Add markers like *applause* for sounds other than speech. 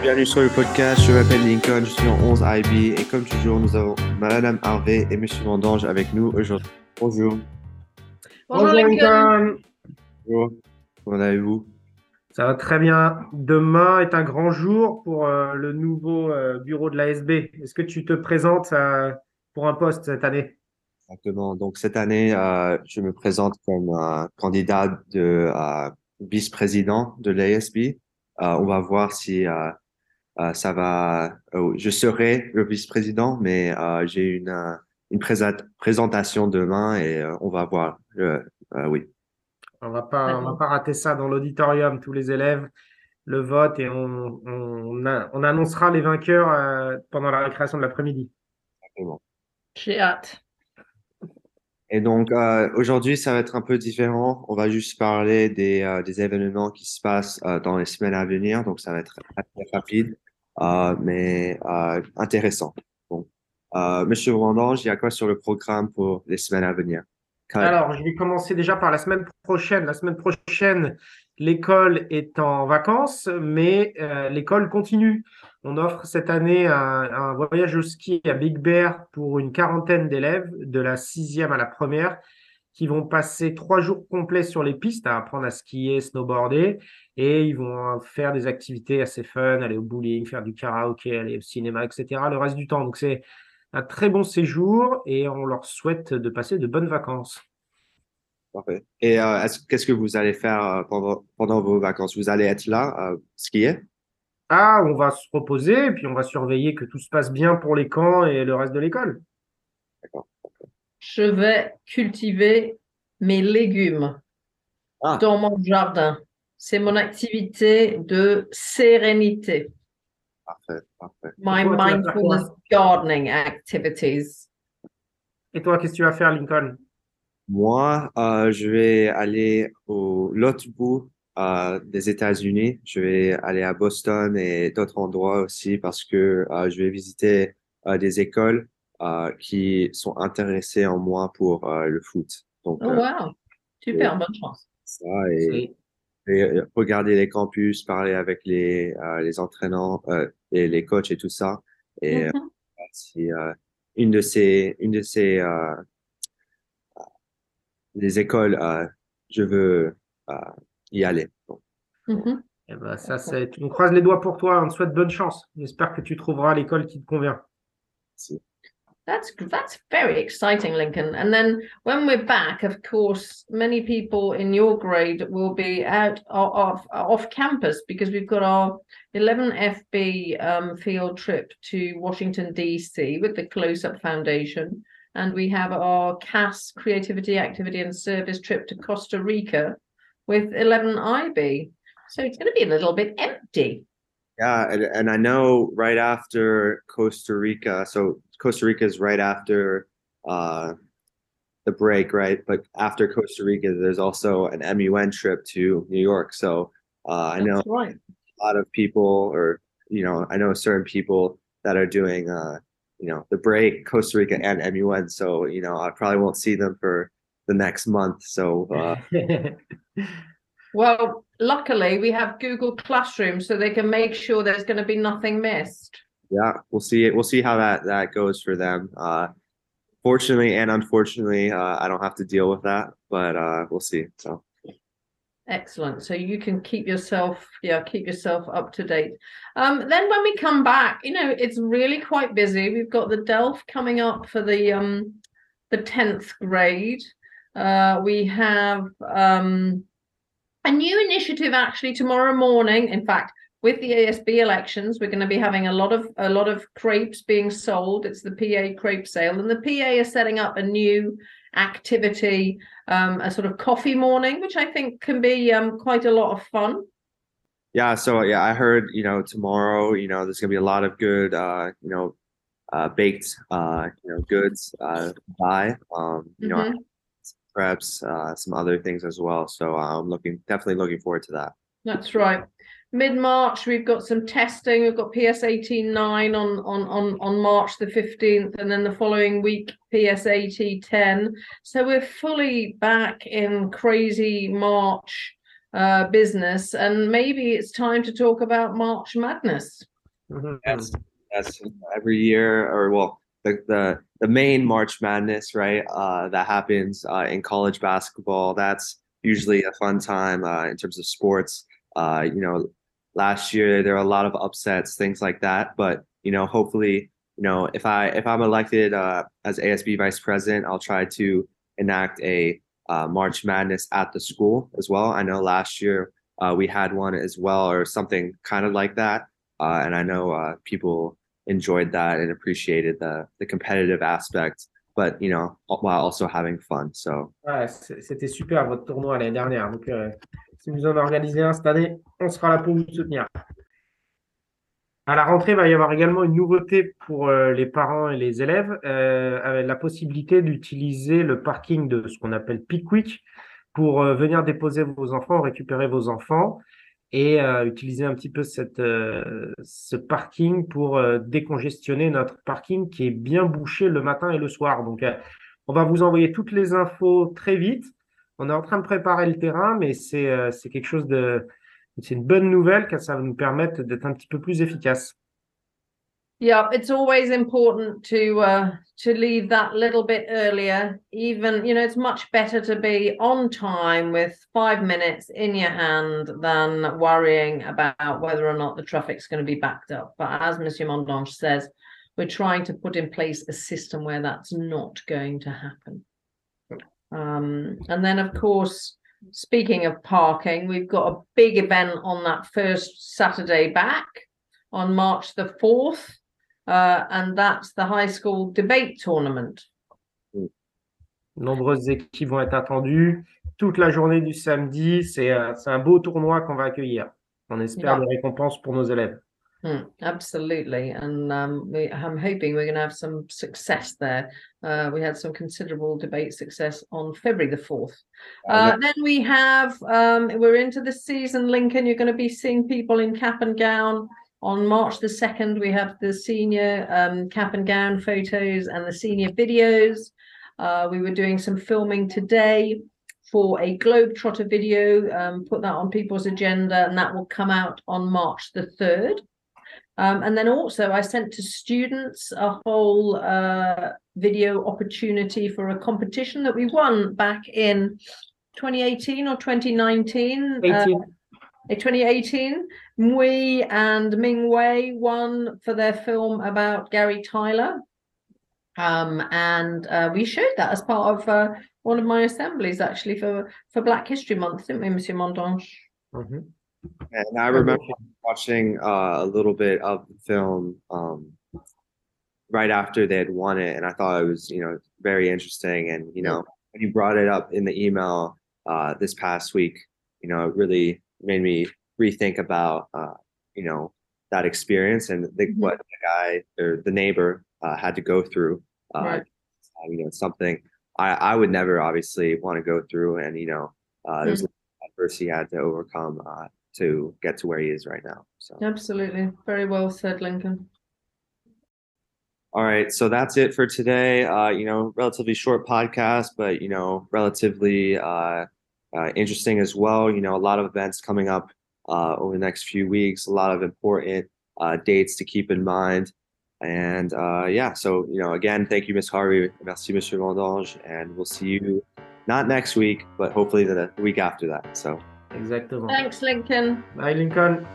bienvenue sur le podcast. Je m'appelle Lincoln, je suis en 11 IB et comme toujours, nous avons Madame Harvey et Monsieur Vendange avec nous aujourd'hui. Bonjour. Bonjour, Lincoln. Bonjour. Comment allez-vous? Ça va très bien. Demain est un grand jour pour euh, le nouveau euh, bureau de l'ASB. Est-ce que tu te présentes euh, pour un poste cette année? Exactement. Donc cette année, euh, je me présente comme euh, candidat de euh, vice-président de l'ASB. Euh, on va voir si euh, ça va. euh, je serai le vice-président, mais euh, j'ai une euh, une présa- présentation demain et euh, on va voir. Euh, euh, oui. On va pas, on va pas rater ça dans l'auditorium, tous les élèves, le vote et on, on, a- on annoncera les vainqueurs euh, pendant la récréation de l'après-midi. Exactement. J'ai hâte. Et donc euh, aujourd'hui, ça va être un peu différent. On va juste parler des, euh, des événements qui se passent euh, dans les semaines à venir. Donc ça va être assez rapide, euh, mais euh, intéressant. Euh, Monsieur Vendange, il y a quoi sur le programme pour les semaines à venir? Alors, je vais commencer déjà par la semaine prochaine. La semaine prochaine, l'école est en vacances, mais euh, l'école continue. On offre cette année un voyage au ski à Big Bear pour une quarantaine d'élèves, de la sixième à la première, qui vont passer trois jours complets sur les pistes à apprendre à skier, snowboarder, et ils vont faire des activités assez fun, aller au bowling, faire du karaoké, aller au cinéma, etc. le reste du temps. Donc, c'est un très bon séjour et on leur souhaite de passer de bonnes vacances. Parfait. Et euh, est-ce- qu'est-ce que vous allez faire euh, pendant, pendant vos vacances? Vous allez être là, euh, skier? Ah, on va se reposer et puis on va surveiller que tout se passe bien pour les camps et le reste de l'école. Je vais cultiver mes légumes Ah. dans mon jardin. C'est mon activité de sérénité. Parfait, parfait. My mindfulness gardening activities. Et toi, qu'est-ce que tu vas faire, Lincoln? Moi, euh, je vais aller au l'autre bout euh, des États-Unis. Je vais aller à Boston et d'autres endroits aussi parce que euh, je vais visiter euh, des écoles euh, qui sont intéressées en moi pour euh, le foot. Donc, Oh, euh, wow. Super, bonne chance. ça et, C'est- et, regarder les campus, parler avec les euh, les entraînants euh, et les coachs et tout ça. Et Mhm. si euh, une de ces une de ces euh, des écoles, euh, je veux euh, y aller. Donc, Mhm. Eh ben, ça, c'est... On croise les doigts pour toi, on te souhaite bonne chance. J'espère que tu trouveras l'école qui te convient. merci. That's that's very exciting, Lincoln. And then when we're back, of course, many people in your grade will be out off off campus because we've got our 11 FB um, field trip to Washington DC with the Close Up Foundation, and we have our CAS Creativity, Activity, and Service trip to Costa Rica with 11 IB. So it's going to be a little bit empty. Yeah, and, and I know right after Costa Rica, so Costa Rica is right after uh, the break, right? But after Costa Rica, there's also an MUN trip to New York. So uh, I know right. a lot of people, or you know, I know certain people that are doing, uh, you know, the break, Costa Rica and MUN. So you know, I probably won't see them for the next month. So uh, *laughs* Well, luckily we have Google Classroom, so they can make sure there's going to be nothing missed. Yeah, we'll see. it. We'll see how that that goes for them. Uh, fortunately and unfortunately, uh, I don't have to deal with that, but uh, we'll see. So Excellent. So you can keep yourself, yeah, keep yourself up to date. Um, then when we come back, you know, it's really quite busy. We've got the DELF coming up for the um the 10th grade. Uh, we have um a new initiative actually tomorrow morning. In fact, with the ASB elections, we're going to be having a lot of a lot of crepes being sold. It's the PA crepe sale, and the PA is setting up a new activity, um, a sort of coffee morning, which I think can be um, quite a lot of fun. yeah, so yeah, I heard you know tomorrow, you know, there's gonna be a lot of good, uh, you know, uh, baked, uh, you know, goods uh, buy. Um, you know, Mhm. preps, uh, some other things as well. So uh, I'm looking definitely looking forward to that. That's right. Mid March, we've got some testing. We've got PS 18.9 on, on, on, on March the 15th, and then the following week, PS 18.10. So we're fully back in crazy March uh, business, and maybe it's time to talk about March Madness. Mhm. Yes, yes. Every year, or well, the the the main March Madness, right? Uh, that happens uh, in college basketball. That's usually a fun time uh, in terms of sports. Uh, you know, last year there were a lot of upsets, things like that. But you know, hopefully, you know, if I if I'm elected uh, as ASB vice president, I'll try to enact a uh, March Madness at the school as well. I know last year uh, we had one as well, or something kind of like that. Uh, and I know uh, people enjoyed that and appreciated the the competitive aspect, but you know, while also having fun. So Ouais, c'était super votre tournoi l'année dernière. Donc, euh, si vous en organisez un cette année, on sera là pour vous soutenir. À la rentrée, il va y avoir également une nouveauté pour euh, les parents et les élèves, euh, avec la possibilité d'utiliser le parking de ce qu'on appelle Pickwick pour euh, venir déposer vos enfants, récupérer vos enfants et utiliser un petit peu ce parking pour décongestionner notre parking qui est bien bouché le matin et le soir. Donc, on va vous envoyer toutes les infos très vite. On est en train de préparer le terrain, mais c'est euh, c'est quelque chose de... C'est une bonne nouvelle car ça va nous permettre d'être un petit peu plus efficace. Yeah, it's always important to uh to leave that little bit earlier. Even, you know, it's much better to be on time with five minutes in your hand than worrying about whether or not the traffic's going to be backed up. But as Monsieur Mondange says, we're trying to put in place a system where that's not going to happen. Um, and then of course, speaking of parking, we've got a big event on that first Saturday back on March the 4th. Uh, and that's the high school debate tournament. Nombreuses équipes vont être attendues toute la journée du samedi. C'est euh, un beau tournoi qu'on va accueillir. On espère Yeah. des récompenses pour nos élèves. Hmm, absolutely. And um, we, I'm hoping we're going to have some success there. Uh, we had some considerable debate success on February the 4th. Uh, then we have, um, we're into the season, Lincoln. You're going to be seeing people in cap and gown. On March the 2nd, we have the senior um, cap and gown photos and the senior videos. Uh, we were doing some filming today for a Globetrotter video, um, put that on people's agenda, and that will come out on March the 3rd. Um, and then also, I sent to students a whole uh, video opportunity for a competition that we won back in 2018 or 2019. uh, 2018, Mui and Ming Wei won for their film about Gary Tyler. Um, and uh, we showed that as part of uh, one of my assemblies, actually, for, for Black History Month, didn't we, Monsieur Mondange? Mhm. And I remember watching uh, a little bit of the film um, right after they had won it, and I thought it was you know very interesting. And you know when you brought it up in the email uh, this past week, you know it really made me rethink about uh, you know that experience and think Mhm. what the guy or the neighbor uh, had to go through. Uh, Right. You know something I I would never obviously want to go through, and you know uh, there's lot of adversity he had to overcome uh, to get to where he is right now. So. Absolutely. Very well said, Lincoln. All right, so that's it for today. Uh, you know, relatively short podcast, but you know, relatively uh, uh, interesting as well. You know, a lot of events coming up uh, over the next few weeks. A lot of important uh, dates to keep in mind. And uh, yeah, so you know, again, thank you, Miss Harvey. Merci, Monsieur Mondange, and we'll see you not next week, but hopefully the, the week after that. So. Exactement. Thanks, Lincoln. Bye, Lincoln.